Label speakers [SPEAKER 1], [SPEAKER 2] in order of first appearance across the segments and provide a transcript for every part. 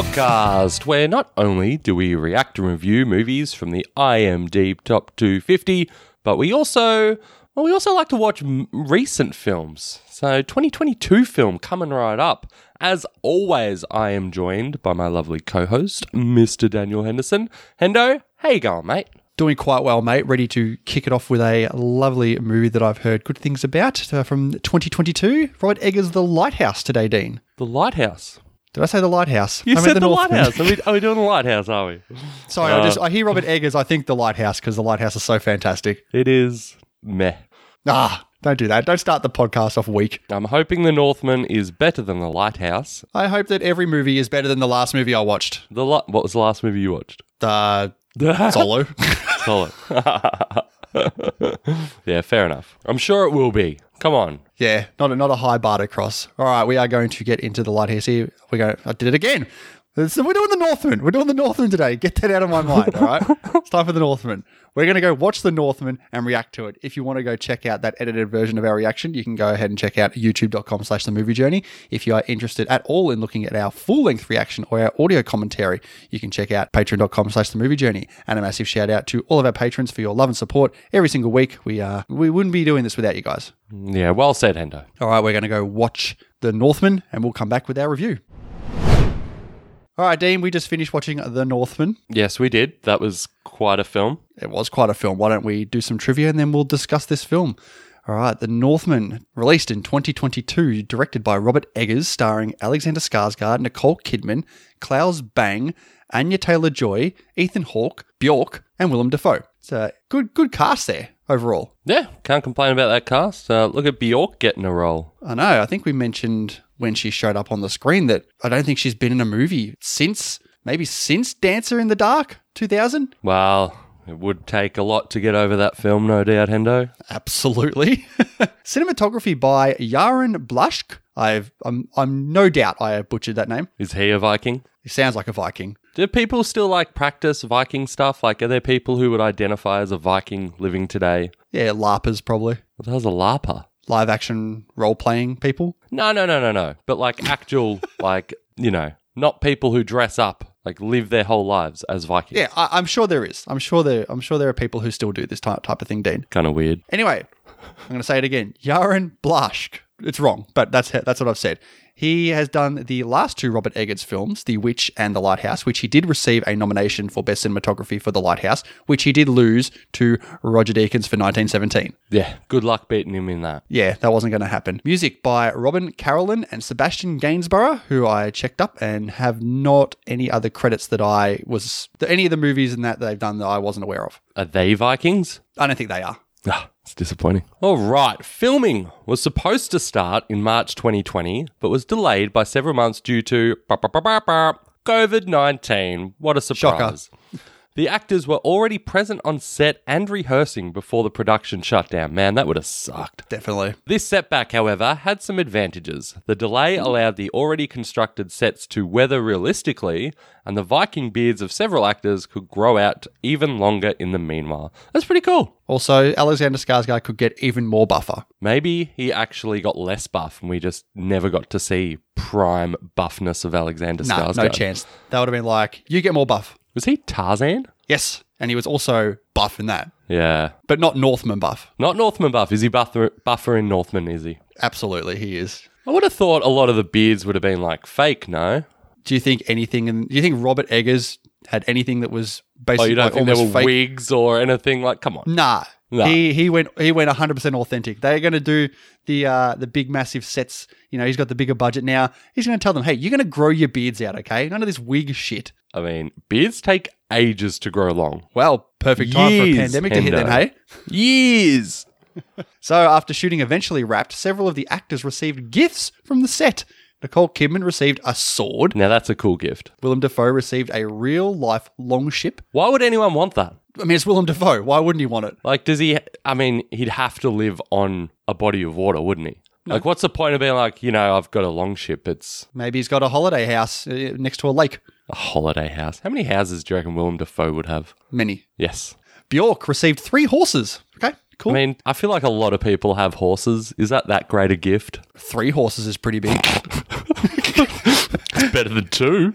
[SPEAKER 1] Podcast, where not only do we react and review movies from the IMDb Top 250, but we also well, we also like to watch m- recent films. So 2022 film coming right up. As always, I am joined by my lovely co-host, Mr. Daniel Henderson. Hendo, how you going, mate?
[SPEAKER 2] Doing quite well, mate. Ready to kick it off with a lovely movie that I've heard good things about uh, from 2022. Robert Eggers' The Lighthouse today, Dean.
[SPEAKER 1] The Lighthouse.
[SPEAKER 2] Did I say The Lighthouse?
[SPEAKER 1] You
[SPEAKER 2] I
[SPEAKER 1] said the,
[SPEAKER 2] Northman.
[SPEAKER 1] Lighthouse. Are we, are we doing the Lighthouse? Are we?
[SPEAKER 2] Sorry, I just I hear Robert Eggers. I think The Lighthouse because The Lighthouse is so fantastic.
[SPEAKER 1] It is meh.
[SPEAKER 2] Ah, don't do that. Don't start the podcast off weak.
[SPEAKER 1] I'm hoping the Northman is better than the Lighthouse.
[SPEAKER 2] I hope that every movie is better than the last movie I watched.
[SPEAKER 1] The li- what was the last movie you watched?
[SPEAKER 2] The Solo.
[SPEAKER 1] Solid. yeah, fair enough. I'm sure it will be. Come on.
[SPEAKER 2] yeah, not a, not a high bar to cross. All right, we are going to get into the light here. See, we're going. I did it again. So we're doing the Northman. We're doing the Northman today. Get that out of my mind. All right, it's time for the Northman. We're going to go watch the Northman and react to it. If you want to go check out that edited version of our reaction, you can go ahead and check out youtube.com slash the movie journey. If you are interested at all in looking at our full length reaction or our audio commentary, you can check out patreon.com slash the movie journey. And a massive shout out to all of our patrons for your love and support every single week. We uh, we wouldn't be doing this without you guys.
[SPEAKER 1] Yeah, well said, Hendo.
[SPEAKER 2] All right, we're going to go watch The Northman and we'll come back with our review. All right, Dean, we just finished watching The Northman.
[SPEAKER 1] Yes, we did. That was quite a film.
[SPEAKER 2] It was quite a film. Why don't we do some trivia and then we'll discuss this film? All right, The Northman, released in 2022, directed by Robert Eggers, starring Alexander Skarsgård, Nicole Kidman, Claes Bang, Anya Taylor Joy, Ethan Hawke, Bjork, and Willem Dafoe. It's a good, good cast there overall.
[SPEAKER 1] Yeah, can't complain about that cast. Uh, look at Bjork getting a role.
[SPEAKER 2] I know. I think we mentioned when she showed up on the screen that I don't think she's been in a movie since maybe since Dancer in the Dark 2000.
[SPEAKER 1] Well, it would take a lot to get over that film, no doubt, Hendo.
[SPEAKER 2] Absolutely. Cinematography by Yaren Blaschk. I've I'm I'm no doubt I have butchered that name.
[SPEAKER 1] Is he a Viking?
[SPEAKER 2] He sounds like a Viking.
[SPEAKER 1] Do people still like practice Viking stuff? Like, are there people who would identify as a Viking living today?
[SPEAKER 2] Yeah, LARPers probably.
[SPEAKER 1] What the hell's a LARPer?
[SPEAKER 2] Live action role playing people.
[SPEAKER 1] No, no, no, no, no. But like actual, like, you know, not people who dress up, like live their whole lives as Vikings.
[SPEAKER 2] Yeah, I, I'm sure there is. I'm sure there I'm sure there are people who still do this type type of thing, Dean.
[SPEAKER 1] Kind of weird.
[SPEAKER 2] Anyway, I'm going to say it again. Yaren Blaschk. It's wrong, but that's that's what I've said. He has done the last two Robert Eggers films, The Witch and The Lighthouse, which he did receive a nomination for Best Cinematography for The Lighthouse, which he did lose to Roger Deakins for 1917.
[SPEAKER 1] Yeah, good luck beating him in that.
[SPEAKER 2] Yeah, that wasn't going to happen. Music by Robin Carolan and Sebastian Gainsborough, who I checked up and have not any other credits that I was, any of the movies in that they've done that I wasn't aware of.
[SPEAKER 1] Are they Vikings?
[SPEAKER 2] I don't think they are.
[SPEAKER 1] Ah, it's disappointing. All right, filming was supposed to start in March 2020, but was delayed by several months due to COVID 19. What a surprise. The actors were already present on set and rehearsing before the production shut down. Man, that would have sucked.
[SPEAKER 2] Definitely.
[SPEAKER 1] This setback, however, had some advantages. The delay allowed the already constructed sets to weather realistically, and the Viking beards of several actors could grow out even longer in the meanwhile. That's pretty cool.
[SPEAKER 2] Also, Alexander Skarsgård could get even more buffer.
[SPEAKER 1] Maybe he actually got less buff and we just never got to see prime buffness of Alexander
[SPEAKER 2] No,
[SPEAKER 1] Skarsgård.
[SPEAKER 2] no chance. That would have been like, you get more buff.
[SPEAKER 1] Was he Tarzan?
[SPEAKER 2] Yes. And he was also buff in that,
[SPEAKER 1] Yeah.
[SPEAKER 2] but not Northman buff.
[SPEAKER 1] Not Northman buff. Is he buffer, buffer in Northman, is he?
[SPEAKER 2] Absolutely, he is.
[SPEAKER 1] I would have thought a lot of the beards would have been like fake, no?
[SPEAKER 2] Do you think anything, in, do you think Robert Eggers had anything that was
[SPEAKER 1] Oh,
[SPEAKER 2] basically
[SPEAKER 1] you don't
[SPEAKER 2] like
[SPEAKER 1] think there were
[SPEAKER 2] fake?
[SPEAKER 1] wigs or anything like? Come on.
[SPEAKER 2] Nah.
[SPEAKER 1] Nah.
[SPEAKER 2] He he went he went 100% authentic. They're going to do the uh the big massive sets. You know, he's got the bigger budget now. He's going to tell them, "Hey, you're going to grow your beards out, okay? None of this wig shit."
[SPEAKER 1] I mean, beards take ages to grow long.
[SPEAKER 2] Well, perfect time for a
[SPEAKER 1] Years,
[SPEAKER 2] pandemic to hit then,
[SPEAKER 1] Hendo.
[SPEAKER 2] hey?
[SPEAKER 1] Years.
[SPEAKER 2] So, after shooting eventually wrapped, several of the actors received gifts from the set. Nicole Kidman received a sword.
[SPEAKER 1] Now that's a cool gift.
[SPEAKER 2] Willem Dafoe received a real life longship.
[SPEAKER 1] Why would anyone want that?
[SPEAKER 2] I mean, it's Willem Dafoe. Why wouldn't he want it?
[SPEAKER 1] Like, does he? I mean, he'd have to live on a body of water, wouldn't he? Like, what's the point of being like, you know, I've got a long ship. It's
[SPEAKER 2] Maybe he's got a holiday house uh, next to a lake.
[SPEAKER 1] a holiday house. How many houses do you reckon Willem Dafoe would have?
[SPEAKER 2] Many.
[SPEAKER 1] Yes.
[SPEAKER 2] Bjork received three horses. Cool.
[SPEAKER 1] I mean, I feel like a lot of people have horses. Is that that great a gift?
[SPEAKER 2] Three horses is pretty big.
[SPEAKER 1] It's better than two.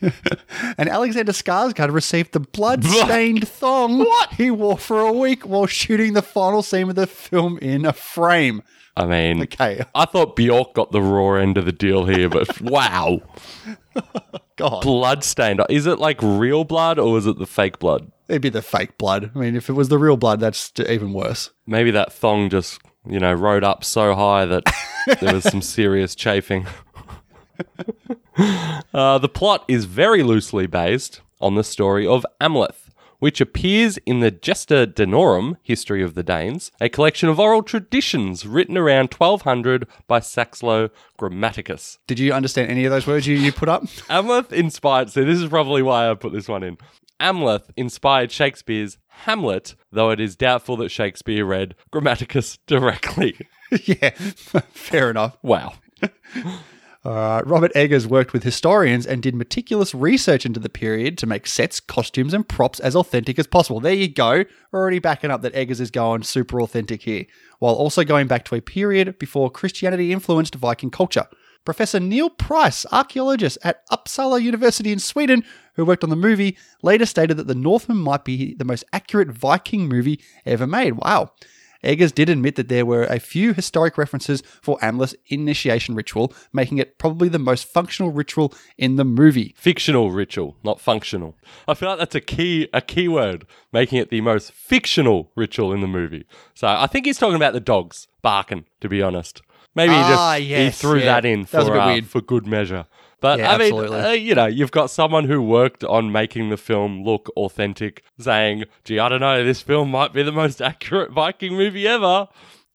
[SPEAKER 2] and Alexander Skarsgård received the blood-stained thong what? he wore for a week while shooting the final scene of the film in a frame.
[SPEAKER 1] I mean,
[SPEAKER 2] Okay.
[SPEAKER 1] I thought Bjork got the raw end of the deal here, but wow.
[SPEAKER 2] God.
[SPEAKER 1] Blood stained. Is it like real blood or is it the fake blood?
[SPEAKER 2] It'd be the fake blood. I mean, if it was the real blood, that's even worse.
[SPEAKER 1] Maybe that thong just, you know, rode up so high that there was some serious chafing. uh, the plot is very loosely based on the story of Amleth, which appears in the Gesta Danorum, History of the Danes, a collection of oral traditions written around 1200 by Saxo Grammaticus.
[SPEAKER 2] Did you understand any of those words you, you put up?
[SPEAKER 1] Amleth inspired, so this is probably why I put this one in. Amleth inspired Shakespeare's Hamlet, though it is doubtful that Shakespeare read Grammaticus directly.
[SPEAKER 2] yeah, fair enough.
[SPEAKER 1] Wow.
[SPEAKER 2] Uh, Robert Eggers worked with historians and did meticulous research into the period to make sets, costumes, and props as authentic as possible. There you go. Already backing up that Eggers is going super authentic here, while also going back to a period before Christianity influenced Viking culture. Professor Neil Price, archaeologist at Uppsala University in Sweden, who worked on the movie, later stated that The Northman might be the most accurate Viking movie ever made. Wow. Eggers did admit that there were a few historic references for Amleth's initiation ritual, making it probably the most functional ritual in the movie.
[SPEAKER 1] Fictional ritual, not functional. I feel like that's a key a key word, making it the most fictional ritual in the movie. So I think he's talking about the dogs barking, to be honest. Maybe he
[SPEAKER 2] Ah,
[SPEAKER 1] just
[SPEAKER 2] yes,
[SPEAKER 1] he threw
[SPEAKER 2] yeah.
[SPEAKER 1] that in for
[SPEAKER 2] bit
[SPEAKER 1] uh,
[SPEAKER 2] weird.
[SPEAKER 1] for good measure. But
[SPEAKER 2] Yeah,
[SPEAKER 1] I mean, uh, you know, you've got someone who worked on making the film look authentic, saying, "Gee, I don't know, this film might be the most accurate Viking movie ever."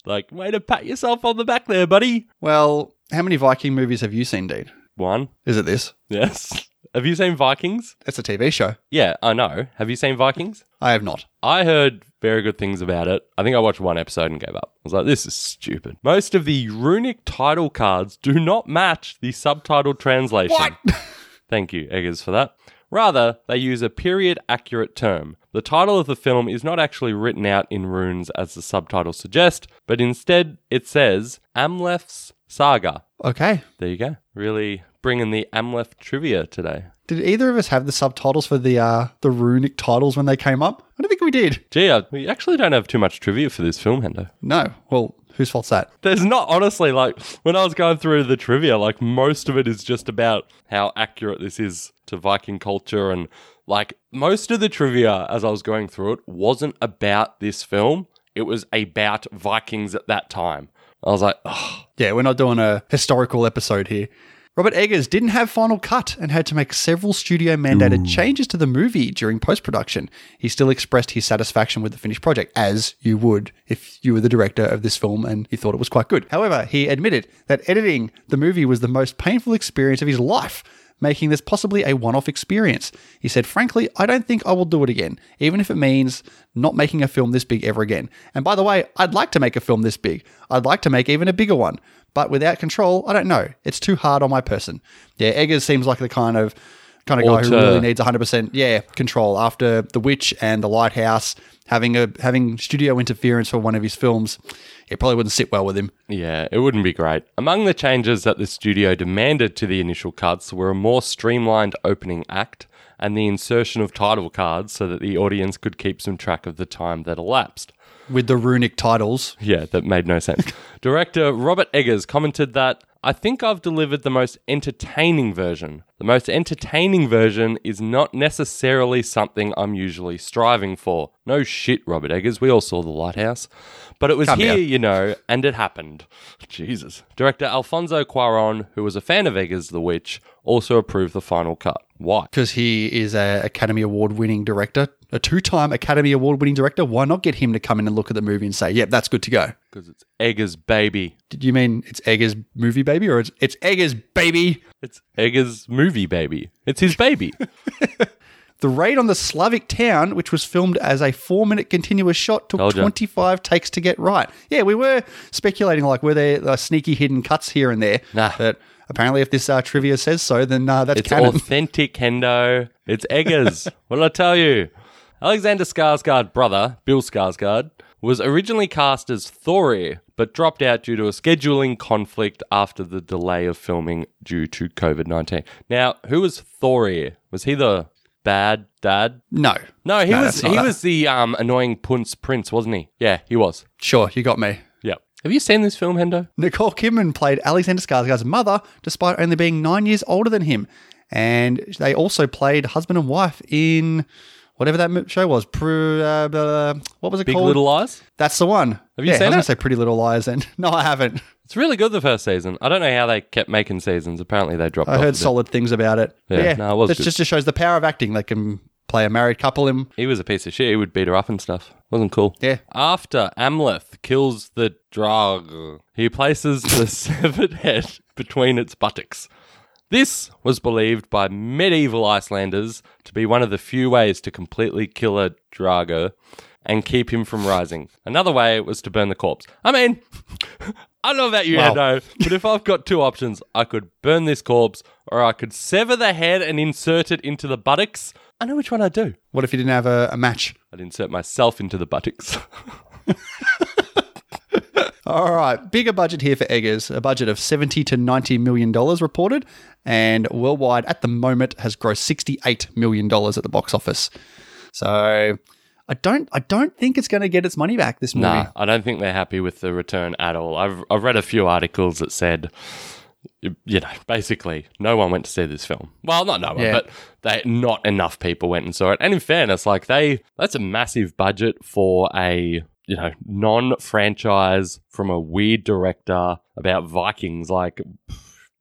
[SPEAKER 1] Like, way to pat yourself on the back there, buddy.
[SPEAKER 2] Well, how many Viking movies have you seen, Dean?
[SPEAKER 1] One,
[SPEAKER 2] Is it this?
[SPEAKER 1] yes. Have you seen Vikings?
[SPEAKER 2] It's a TV show.
[SPEAKER 1] Yeah, I know. Have you seen Vikings?
[SPEAKER 2] I have not.
[SPEAKER 1] I heard very good things about it. I think I watched one episode and gave up. I was like, this is stupid. Most of the runic title cards do not match the subtitle translation.
[SPEAKER 2] What?
[SPEAKER 1] Thank you, Eggers, for that. Rather, they use a period accurate term. The title of the film is not actually written out in runes as the subtitle suggests, but instead it says Amleth's Saga.
[SPEAKER 2] Okay.
[SPEAKER 1] There you go. Really bringing the Amleth trivia today.
[SPEAKER 2] Did either of us have the subtitles for the uh, the runic titles when they came up? I don't think we did.
[SPEAKER 1] Gee, I, we actually don't have too much trivia for this film, Hendo.
[SPEAKER 2] No. Well, whose fault's that?
[SPEAKER 1] There's not honestly like when I was going through the trivia, like most of it is just about how accurate this is to Viking culture and like most of the trivia as I was going through it wasn't about this film. It was about Vikings at that time. I was like, oh,
[SPEAKER 2] Yeah, we're not doing a historical episode here. Robert Eggers didn't have final cut and had to make several studio mandated changes to the movie during post production. He still expressed his satisfaction with the finished project, as you would if you were the director of this film and you thought it was quite good. However, he admitted that editing the movie was the most painful experience of his life, making this possibly a one off experience. He said, Frankly, I don't think I will do it again, even if it means not making a film this big ever again. And by the way, I'd like to make a film this big. I'd like to make even a bigger one. But without control, I don't know. It's too hard on my person. Yeah, Eggers seems like the kind of kind of guy who really needs 100% yeah, control after The Witch and The Lighthouse having a having studio interference for one of his films. It probably wouldn't sit well with him.
[SPEAKER 1] yeah, it wouldn't be great. Among the changes that the studio demanded to the initial cuts were a more streamlined opening act and the insertion of title cards so that the audience could keep some track of the time that elapsed.
[SPEAKER 2] With the runic titles,
[SPEAKER 1] Yeah, that made no sense. Director Robert Eggers commented that I think I've delivered the most entertaining version. The most entertaining version is not necessarily something I'm usually striving for. No shit, Robert Eggers. We all saw The Lighthouse. But it was here, you know, and it happened. Jesus. Director Alfonso Cuaron, who was a fan of Eggers' The Witch, also approved the final cut. Why?
[SPEAKER 2] because he is a Academy Award winning director, a two time Academy Award winning director. Why not get him to come in and look at the movie and say, "Yep, that's good to go"?
[SPEAKER 1] Because it's Eggers' baby.
[SPEAKER 2] Did you mean it's Eggers' movie baby or it's it's Eggers' baby?
[SPEAKER 1] It's Eggers' movie baby. It's his baby.
[SPEAKER 2] The raid on the Slavic town, which was filmed as a four minute continuous shot, took
[SPEAKER 1] Told ya.
[SPEAKER 2] 25 takes to get right. Yeah, we were speculating like, were there uh, sneaky hidden cuts here and there?
[SPEAKER 1] Nah.
[SPEAKER 2] But apparently, if this uh, trivia says so, then uh, that's
[SPEAKER 1] It's
[SPEAKER 2] canon.
[SPEAKER 1] authentic, Hendo. It's Eggers. what did I tell you? Alexander Skarsgård brother, Bill Skarsgård, was originally cast as Thorir, but dropped out due to a scheduling conflict after the delay of filming due to COVID 19. Now, who was Thorir? Was he the bad dad?
[SPEAKER 2] No.
[SPEAKER 1] No, he
[SPEAKER 2] No,
[SPEAKER 1] was
[SPEAKER 2] that's not
[SPEAKER 1] he
[SPEAKER 2] that.
[SPEAKER 1] was the um, annoying Punce Prince, wasn't he? Yeah, he was.
[SPEAKER 2] Sure, you got me.
[SPEAKER 1] Have you seen this film, Hendo?
[SPEAKER 2] Nicole Kidman played Alexander Skarsgård's mother, despite only being nine years older than him. And they also played husband and wife in whatever that show was. Pr- uh, what was it
[SPEAKER 1] Big
[SPEAKER 2] called?
[SPEAKER 1] Little Lies?
[SPEAKER 2] That's the one.
[SPEAKER 1] Have you
[SPEAKER 2] yeah,
[SPEAKER 1] seen
[SPEAKER 2] I was going
[SPEAKER 1] it?
[SPEAKER 2] to say Pretty Little Lies, and no, I haven't.
[SPEAKER 1] It's really good the first season. I don't know how they kept making seasons. Apparently they dropped
[SPEAKER 2] I heard
[SPEAKER 1] bit.
[SPEAKER 2] solid things about it.
[SPEAKER 1] Yeah,
[SPEAKER 2] yeah,
[SPEAKER 1] no, it was good.
[SPEAKER 2] just just shows the power of acting. They can play a married couple in.
[SPEAKER 1] He was a piece of shit. He would beat her up and stuff. Wasn't cool.
[SPEAKER 2] Yeah.
[SPEAKER 1] After Amleth kills the draugr, he places the severed head between its buttocks. This was believed by medieval Icelanders to be one of the few ways to completely kill a Draugr and keep him from rising. Another way was to burn the corpse. I mean, I don't know about you,
[SPEAKER 2] Wow.
[SPEAKER 1] But if I've got two options, I could burn this corpse or I could sever the head and insert it into the buttocks. I know which one I'd do.
[SPEAKER 2] What if you didn't have a, a match?
[SPEAKER 1] I'd insert myself into the buttocks.
[SPEAKER 2] All right, bigger budget here for Eggers. A budget of 70 to 90 million dollars reported, and worldwide at the moment has grossed 68 million dollars at the box office. So, I don't, I don't think it's going to get its money back. This movie.
[SPEAKER 1] Nah, I don't think they're happy with the return at all. I've I've read a few articles that said, you you know, basically no one went to see this film. Well, not no one,
[SPEAKER 2] Yeah.
[SPEAKER 1] but they not enough people went and saw it. And in fairness, like they that's a massive budget for a you know non-franchise from a weird director about Vikings. Like,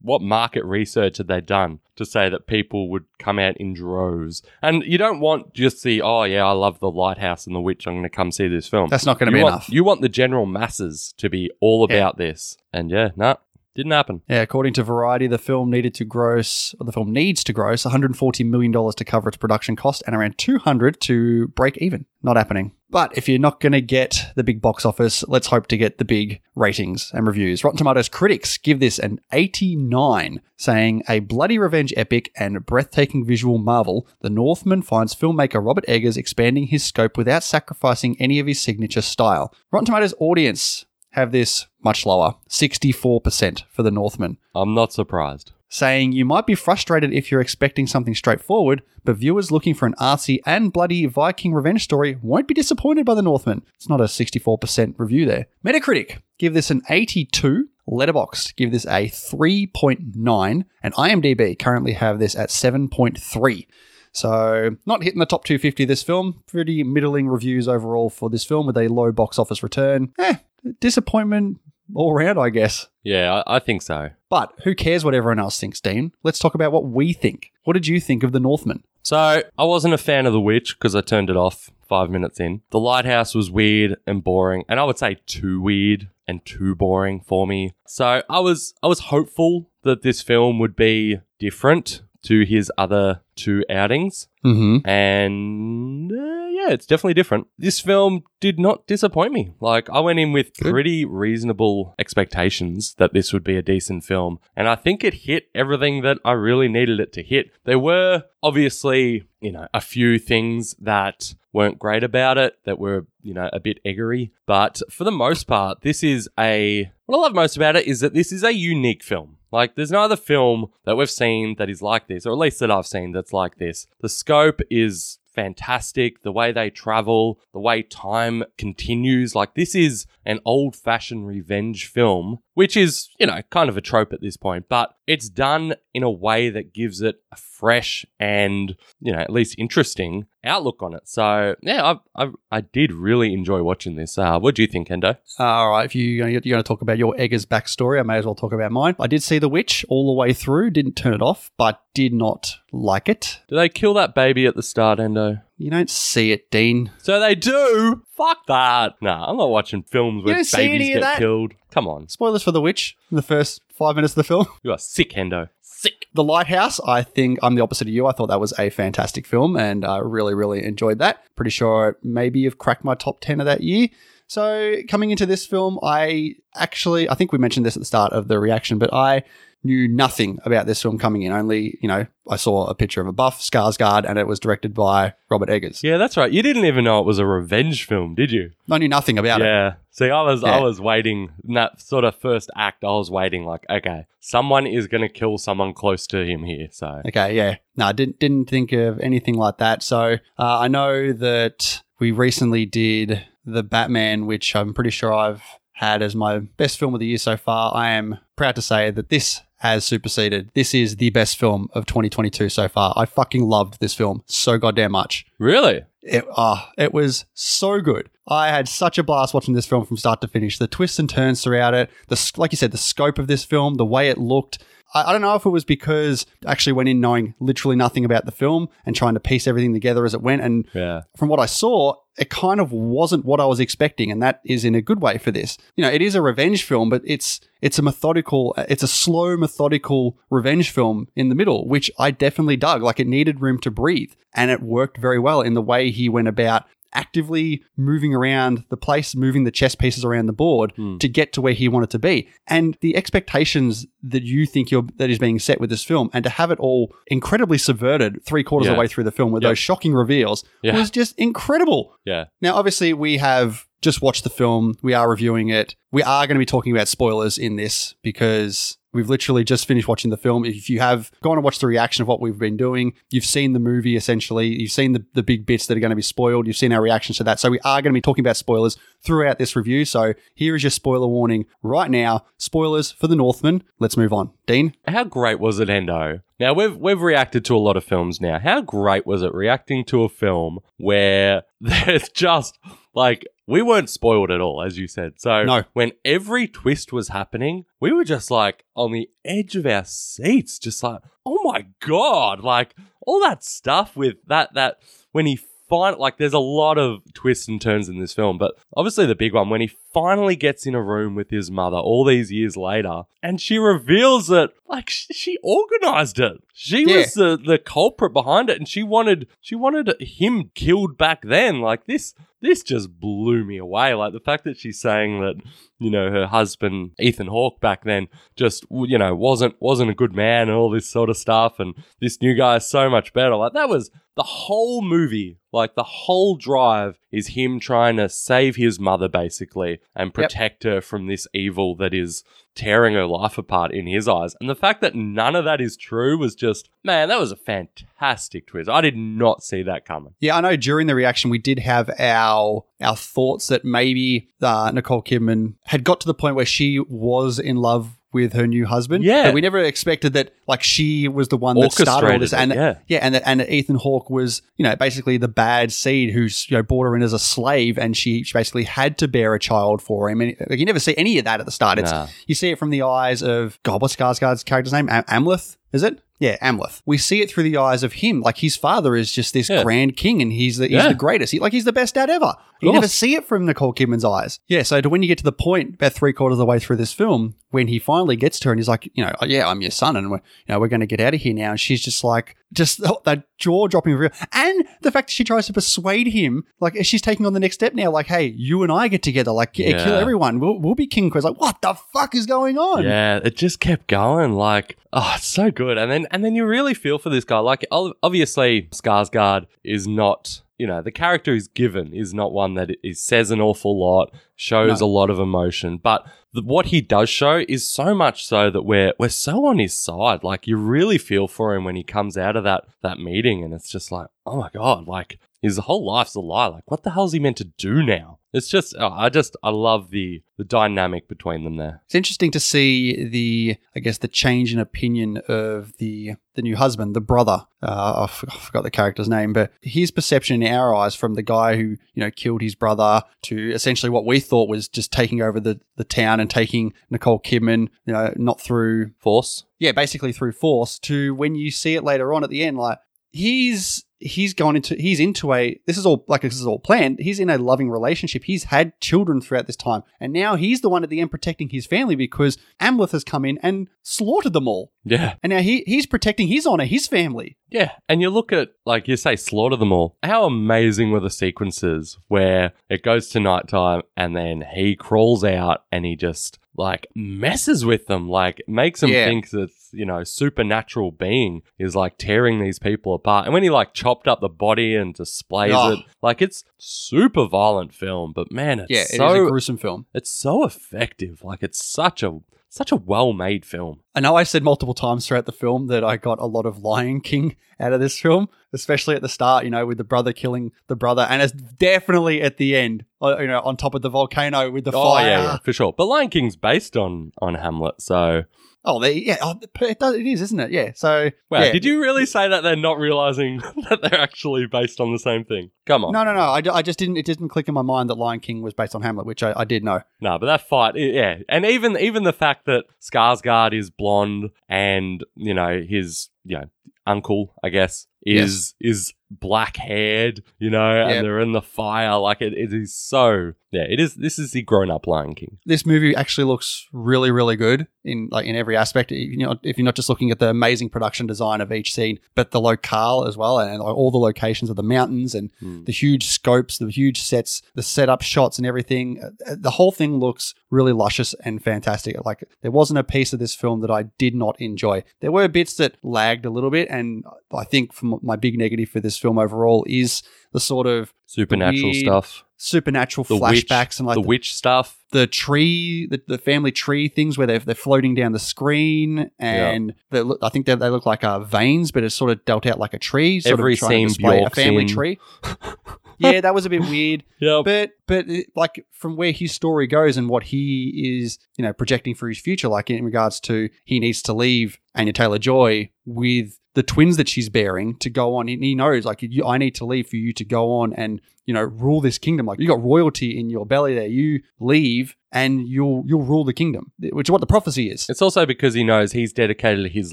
[SPEAKER 1] what market research had they done to say that people would come out in droves? And you don't want just the oh yeah, I love the Lighthouse and the Witch. I'm going to come see this film.
[SPEAKER 2] That's not going to be
[SPEAKER 1] want,
[SPEAKER 2] enough.
[SPEAKER 1] You want the general masses to be all
[SPEAKER 2] Yeah.
[SPEAKER 1] about this. And yeah, nah, didn't happen.
[SPEAKER 2] Yeah, according to Variety, the film needed to gross, or the film needs to gross 140 million dollars to cover its production cost, and around 200 to break even. Not happening. But if you're not going to get the big box office, let's hope to get the big ratings and reviews. Rotten Tomatoes critics give this an 89, saying a bloody revenge epic and breathtaking visual marvel. The Northman finds filmmaker Robert Eggers expanding his scope without sacrificing any of his signature style. Rotten Tomatoes audience have this much lower 64% for the Northman
[SPEAKER 1] I'm not surprised.
[SPEAKER 2] saying you might be frustrated if you're expecting something straightforward, but viewers looking for an artsy and bloody Viking revenge story won't be disappointed by The Northman. It's not a 64% review there. Metacritic give this an 82. Letterboxd give this a 3.9, and IMDb currently have this at 7.3. So, not hitting the top 250 this film. Pretty middling reviews overall for this film with a low box office return. Eh, disappointment all round, I guess.
[SPEAKER 1] Yeah, I, I think so.
[SPEAKER 2] But who cares what everyone else thinks, Dean? Let's talk about what we think. What did you think of The Northman?
[SPEAKER 1] So I wasn't a fan of The Witch because I turned it off five minutes in. The Lighthouse was weird and boring, and I would say too weird and too boring for me. So I was I was hopeful that this film would be different to his other two outings.
[SPEAKER 2] Mm-hmm.
[SPEAKER 1] and uh, yeah, it's definitely different. This film did not disappoint me. Like I went in with
[SPEAKER 2] Good.
[SPEAKER 1] pretty reasonable expectations that this would be a decent film, and I think it hit everything that I really needed it to hit. There were obviously, you know, a few things that weren't great about it that were, you know, a bit eggery, but for the most part, this is a what I love most about it is that this is a unique film. Like, there's no other film that we've seen that is like this, or at least that I've seen that's like this. The scope is fantastic. The way they travel, the way time continues. Like, this is an old fashioned revenge film, which is, you know, kind of a trope at this point, but it's done in a way that gives it a fresh and, you know, at least interesting outlook on it. So, yeah, I, I, I did really enjoy watching this. Uh, what do you think, Endo?
[SPEAKER 2] All right, if you, you're going to talk about your Eggers backstory, I may as well talk about mine. I did see The Witch all the way through, didn't turn it off, but did not like it.
[SPEAKER 1] Do they kill that baby at the start, Endo?
[SPEAKER 2] You don't see it, Dean.
[SPEAKER 1] So they do. Fuck that. Nah, I'm not watching films where
[SPEAKER 2] don't see any
[SPEAKER 1] babies
[SPEAKER 2] of
[SPEAKER 1] get
[SPEAKER 2] that.
[SPEAKER 1] killed. Come on,
[SPEAKER 2] Spoilers for The Witch in the first five minutes of the film.
[SPEAKER 1] you are sick, Hendo. Sick.
[SPEAKER 2] The Lighthouse, I think I'm the opposite of you. I thought that was a fantastic film and I really, really enjoyed that. Pretty sure it maybe have cracked my top 10 of that year. So coming into this film, I actually, I think we mentioned this at the start of the reaction, but I knew nothing about this film coming in. Only, you know, I saw a picture of a buff Skarsgård and it was directed by Robert Eggers.
[SPEAKER 1] Yeah, that's right. You didn't even know it was a revenge film, did you?
[SPEAKER 2] I knew nothing about it.
[SPEAKER 1] Yeah. See, I was I was waiting in that sort of first act. I was waiting like, okay, someone is going to kill someone close to him here. So
[SPEAKER 2] Okay, yeah. No, I didn't didn't think of anything like that. So uh, I know that we recently did the Batman, which I'm pretty sure I've had as my best film of the year so far. I am proud to say that this has superseded. This is the best film of 2022 so far. I fucking loved this film so goddamn much.
[SPEAKER 1] really,
[SPEAKER 2] It, ah, it was so good. I had such a blast watching this film from start to finish. The twists and turns throughout it, the like you said, the scope of this film, the way it looked. I, I don't know if it was because I actually went in knowing literally nothing about the film and trying to piece everything together as it went. And
[SPEAKER 1] yeah,
[SPEAKER 2] from what I saw, it kind of wasn't what I was expecting, and that is in a good way for this. You know, it is a revenge film, but it's it's a methodical, it's a slow, methodical revenge film in the middle, which I definitely dug. Like it needed room to breathe, and it worked very well in the way he went about actively moving around the place, moving the chess pieces around the board
[SPEAKER 1] Hmm.
[SPEAKER 2] to get to where he wanted to be. And the expectations that you think you're that is being set with this film, and to have it all incredibly subverted three quarters of the way through the film with
[SPEAKER 1] Yep.
[SPEAKER 2] those shocking reveals
[SPEAKER 1] Yeah.
[SPEAKER 2] was just incredible.
[SPEAKER 1] yeah,
[SPEAKER 2] Now, obviously, we have just watched the film. We are reviewing it. We are going to be talking about spoilers in this because we've literally just finished watching the film. If you have gone and watched the reaction of what we've been doing, you've seen the movie essentially. You've seen the, the big bits that are going to be spoiled. You've seen our reactions to that. So we are going to be talking about spoilers throughout this review. So here is your spoiler warning right now. Spoilers for The Northman. Let's move on. Dean?
[SPEAKER 1] How great was it, Endo? Now we've we've reacted to a lot of films now. How great was it reacting to a film where there's just like we weren't spoiled at all, as you said. So
[SPEAKER 2] No.
[SPEAKER 1] when every twist was happening, we were just like on the edge of our seats, just like, oh my god, like all that stuff with that that when he find like there's a lot of twists and turns in this film, but obviously the big one when he finally gets in a room with his mother all these years later, and she reveals that like she organized it. She
[SPEAKER 2] Yeah.
[SPEAKER 1] was the the culprit behind it, and she wanted she wanted him killed back then. Like this this just blew me away. Like the fact that she's saying that you know her husband Ethan Hawke back then just you know wasn't wasn't a good man and all this sort of stuff, and this new guy is so much better. Like that was the whole movie. Like the whole drive is him trying to save his mother basically and protect her from this evil that is tearing her life apart in his eyes. And the fact that none of that is true was just, man, that was a fantastic twist. I did not see that coming.
[SPEAKER 2] Yeah, I know. During the reaction, we did have our our thoughts that maybe uh, Nicole Kidman had got to the point where she was in love with her new husband.
[SPEAKER 1] Yeah.
[SPEAKER 2] but we never expected that. Like she was the one that started all this,
[SPEAKER 1] Orchestrated it,
[SPEAKER 2] and
[SPEAKER 1] yeah.
[SPEAKER 2] and that and Ethan Hawke was you know basically the bad seed who's you know brought her in as a slave, and she, she basically had to bear a child for him. And like, you never see any of that at the start. It's
[SPEAKER 1] Nah.
[SPEAKER 2] you see it from the eyes of God. What's Skarsgård's character's name? Am- Amleth, is it? Yeah, Amleth. We see it through the eyes of him. Like his father is just this
[SPEAKER 1] Yeah.
[SPEAKER 2] grand king, and he's the he's
[SPEAKER 1] Yeah.
[SPEAKER 2] the greatest. He, like he's the best dad ever. You never see it from Nicole Kidman's eyes. Yeah. So to when you get to the point about three quarters of the way through this film, when he finally gets to her and he's like, you know, oh, yeah, I'm your son, and we're you know we're going to get out of here now, and she's just like, just that jaw dropping reveal, and the fact that she tries to persuade him, like she's taking on the next step now, like, hey, you and I get together, like, yeah, kill everyone, we'll, we'll be king. Quest. Like, what the fuck is going on?
[SPEAKER 1] Yeah, it just kept going. Like, oh, it's so good. And then, and then you really feel for this guy. Like, obviously, Skarsgård is not. You know, the character he's given is not one that is, says an awful lot, shows a lot of emotion, but the, what he does show is so much so that we're we're so on his side. Like, you really feel for him when he comes out of that that meeting, and it's just like, oh my god, like his whole life's a lie. Like, what the hell's he meant to do now? It's just, oh, I just, I love the the dynamic between them there.
[SPEAKER 2] It's interesting to see the, I guess, the change in opinion of the the new husband, the brother. Uh, I forgot, I forgot the character's name, but his perception in our eyes from the guy who you know killed his brother to essentially what we thought was just taking over the the town and taking Nicole Kidman, you know, not through
[SPEAKER 1] Force.
[SPEAKER 2] yeah, basically through force. To when you see it later on at the end, like he's he's gone into he's into a this is all like this is all planned he's in a loving relationship he's had children throughout this time and now he's the one at the end protecting his family because amleth has come in and slaughtered them all
[SPEAKER 1] Yeah.
[SPEAKER 2] and now he he's protecting his honor his family
[SPEAKER 1] Yeah. And you look at, like you say, slaughter them all. How amazing were the sequences where it goes to nighttime and then he crawls out and he just, like, messes with them, like, makes them
[SPEAKER 2] Yeah.
[SPEAKER 1] think that you know, supernatural being is like tearing these people apart. And when he like chopped up the body and displays
[SPEAKER 2] Oh.
[SPEAKER 1] it, like it's super violent film, but man, it's
[SPEAKER 2] Yeah, it is
[SPEAKER 1] so
[SPEAKER 2] a gruesome film.
[SPEAKER 1] it's so effective. Like it's such a such a well made film.
[SPEAKER 2] I know I said multiple times throughout the film that I got a lot of Lion King out of this film, especially at the start, you know, with the brother killing the brother, and it's definitely at the end, uh, you know, on top of the volcano with the
[SPEAKER 1] Oh
[SPEAKER 2] fire.
[SPEAKER 1] yeah, yeah, for sure. But Lion King's based on on Hamlet, so
[SPEAKER 2] Oh, they, yeah, oh, it, does, it is, isn't it? Yeah. So,
[SPEAKER 1] wow.
[SPEAKER 2] yeah.
[SPEAKER 1] Did you really say that they're not realizing that they're actually based on the same thing? Come on,
[SPEAKER 2] No, no, no. I, I just didn't. It didn't click in my mind that Lion King was based on Hamlet, which I, I did know.
[SPEAKER 1] No, but that fight, yeah, and even even the fact that Skarsgård is blonde and you know his you know uncle, I guess, is is black haired, you know,
[SPEAKER 2] Yep.
[SPEAKER 1] and they're in the fire. Like it, it is so yeah. It is. This is the grown up Lion King.
[SPEAKER 2] This movie actually looks really, really good in like in every aspect. You know, if you're not just looking at the amazing production design of each scene, but the locale as well, and all the locations of the mountains and
[SPEAKER 1] Hmm.
[SPEAKER 2] the huge scopes, the huge sets, the setup shots, and everything. Uh, The whole thing looks really luscious and fantastic. Like there wasn't a piece of this film that I did not enjoy. There were bits that lagged a little bit, and I think from my big negative for this film overall is the sort of
[SPEAKER 1] Supernatural stuff,
[SPEAKER 2] supernatural
[SPEAKER 1] the witch,
[SPEAKER 2] flashbacks and like
[SPEAKER 1] the
[SPEAKER 2] the,
[SPEAKER 1] witch stuff.
[SPEAKER 2] The tree, the, the family tree things where they're, they're floating down the screen, and they look, I think they, they look like uh, veins, but it's sort of dealt out like a tree. Sort
[SPEAKER 1] Every
[SPEAKER 2] of trying to
[SPEAKER 1] scene
[SPEAKER 2] display a family
[SPEAKER 1] in.
[SPEAKER 2] tree. yeah, that was a bit weird,
[SPEAKER 1] Yep.
[SPEAKER 2] but but it, like from where his story goes and what he is, you know, projecting for his future, like in regards to he needs to leave Anya Taylor Joy with the twins that she's bearing to go on. And he knows, like, you, I need to leave for you to go on and you know rule this kingdom. Like you got royalty in your belly there. You leave and you'll you'll rule the kingdom, which is what the prophecy is.
[SPEAKER 1] It's also because he knows he's dedicated his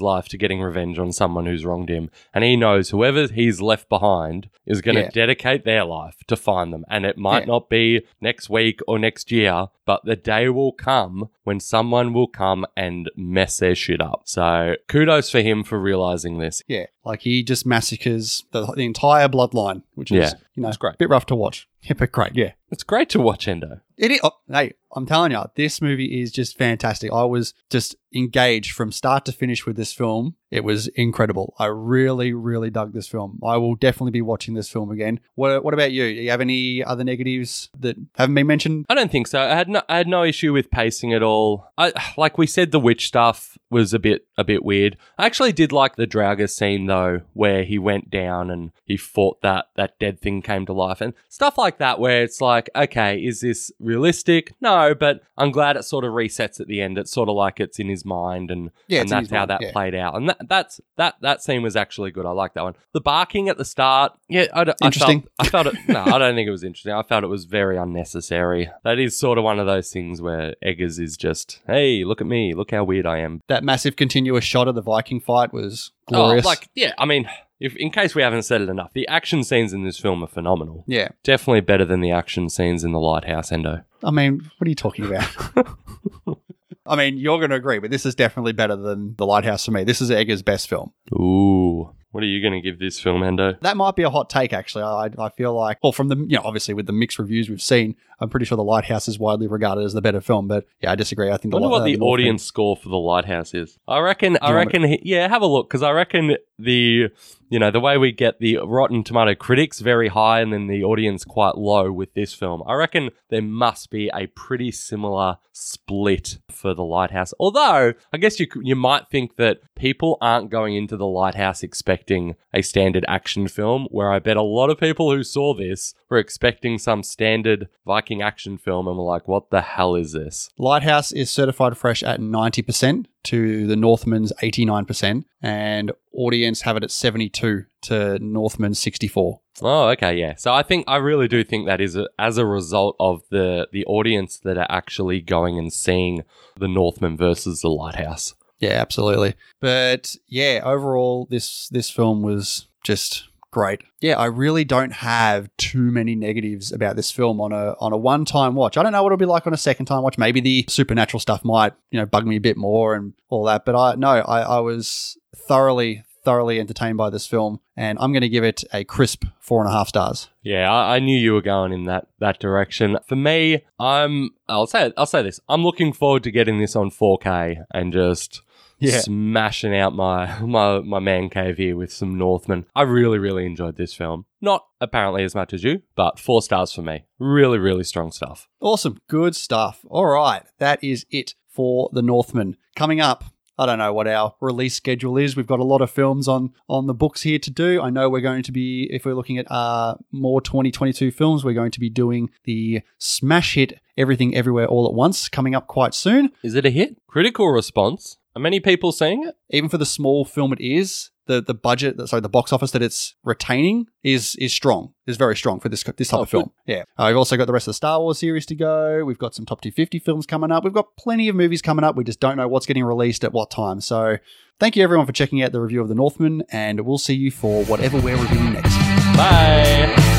[SPEAKER 1] life to getting revenge on someone who's wronged him. And he knows whoever he's left behind is going to
[SPEAKER 2] Yeah.
[SPEAKER 1] dedicate their life to find them. And it might
[SPEAKER 2] Yeah.
[SPEAKER 1] not be next week or next year, but the day will come when someone will come and mess their shit up. So kudos for him for realizing this.
[SPEAKER 2] Yeah, like he just massacres the, the entire bloodline, which is
[SPEAKER 1] Yeah,
[SPEAKER 2] you know
[SPEAKER 1] it's great.
[SPEAKER 2] a bit rough to watch. Yeah, but great. Yeah,
[SPEAKER 1] It's great to watch Endo.
[SPEAKER 2] It is. Oh, hey, I'm telling you, this movie is just fantastic. I was just engaged from start to finish with this film. It was incredible. I really, really dug this film. I will definitely be watching this film again. What, what about you? Do you have any other negatives that haven't been mentioned?
[SPEAKER 1] I don't think so. I had no, I had no issue with pacing at all. I like we said, the witch stuff was a bit a bit weird. I actually did like the Draugr scene though, where he went down and he fought that that dead thing came to life and stuff like that. Where it's like, okay, is this realistic? No, but I'm glad it sort of resets at the end. It's sort of like it's in his mind and
[SPEAKER 2] Yeah,
[SPEAKER 1] and that's how
[SPEAKER 2] mind,
[SPEAKER 1] that
[SPEAKER 2] yeah.
[SPEAKER 1] played out. And that that's that that scene was actually good. I like that one. The barking at the start, yeah, I, I
[SPEAKER 2] Interesting.
[SPEAKER 1] felt I felt it. No, I don't think it was interesting. I felt it was very unnecessary. That is sort of one of those things where Eggers is just, hey, look at me, look how weird I am.
[SPEAKER 2] That massive continuous shot of the Viking fight was glorious.
[SPEAKER 1] Oh, like yeah, I mean, if in case we haven't said it enough, the action scenes in this film are phenomenal.
[SPEAKER 2] yeah.
[SPEAKER 1] Definitely better than the action scenes in The Lighthouse. Endo.
[SPEAKER 2] I mean, what are you talking about? I mean, you're going to agree, but this is definitely better than The Lighthouse for me. This is Eggers' best film.
[SPEAKER 1] Ooh, what are you going to give this film, Endo?
[SPEAKER 2] That might be a hot take, actually. I, I feel like, well, from the, you know, obviously with the mixed reviews we've seen, I'm pretty sure The Lighthouse is widely regarded as the better film. But yeah, I disagree. I think
[SPEAKER 1] I wonder
[SPEAKER 2] the,
[SPEAKER 1] what
[SPEAKER 2] uh,
[SPEAKER 1] the audience score for The Lighthouse is. I reckon. I reckon. he- yeah, have a look because I reckon the you know the way we get the Rotten Tomato critics very high and then the audience quite low with this film. I reckon there must be a pretty similar split for The Lighthouse. Although I guess you you might think that people aren't going into The Lighthouse expecting a standard action film, where I bet a lot of people who saw this were expecting some standard Viking action film and were like, "What the hell is this?"
[SPEAKER 2] Lighthouse is certified fresh at 90% to the Northman's 89%, and audience have it at 72 to Northman's 64.
[SPEAKER 1] Oh, okay, yeah. So I think I really do think that is a, as a result of the the audience that are actually going and seeing the Northman versus the Lighthouse.
[SPEAKER 2] Yeah, absolutely. But yeah, overall, this this film was just great. Yeah, I really don't have too many negatives about this film on a on a one time watch. I don't know what it'll be like on a second time watch. Maybe the supernatural stuff might you know bug me a bit more and all that. But I no, I, I was thoroughly thoroughly entertained by this film, and I'm going to give it a crisp four and a half stars.
[SPEAKER 1] Yeah, I, I knew you were going in that that direction. For me, I'm I'll say I'll say this. I'm looking forward to getting this on 4K and just
[SPEAKER 2] Yeah.
[SPEAKER 1] smashing out my, my my man cave here with some Northmen. I really, really enjoyed this film. Not apparently as much as you, but four stars for me. Really, really strong stuff.
[SPEAKER 2] Awesome. Good stuff. All right. That is it for The Northman. Coming up, I don't know what our release schedule is. We've got a lot of films on on the books here to do. I know we're going to be, if we're looking at uh, more 2022 films, we're going to be doing the smash hit Everything Everywhere All at Once coming up quite soon.
[SPEAKER 1] Is it a hit? Critical response? Are many people seeing it?
[SPEAKER 2] Even for the small film it is, the the budget, sorry, the box office that it's retaining is is strong, is very strong for this this type
[SPEAKER 1] Oh,
[SPEAKER 2] of film. Yeah, uh, we've also got the rest of the Star Wars series to go. We've got some top 250 films coming up. We've got plenty of movies coming up. We just don't know what's getting released at what time. So, thank you everyone for checking out the review of The Northman, and we'll see you for whatever we're reviewing next.
[SPEAKER 1] Bye.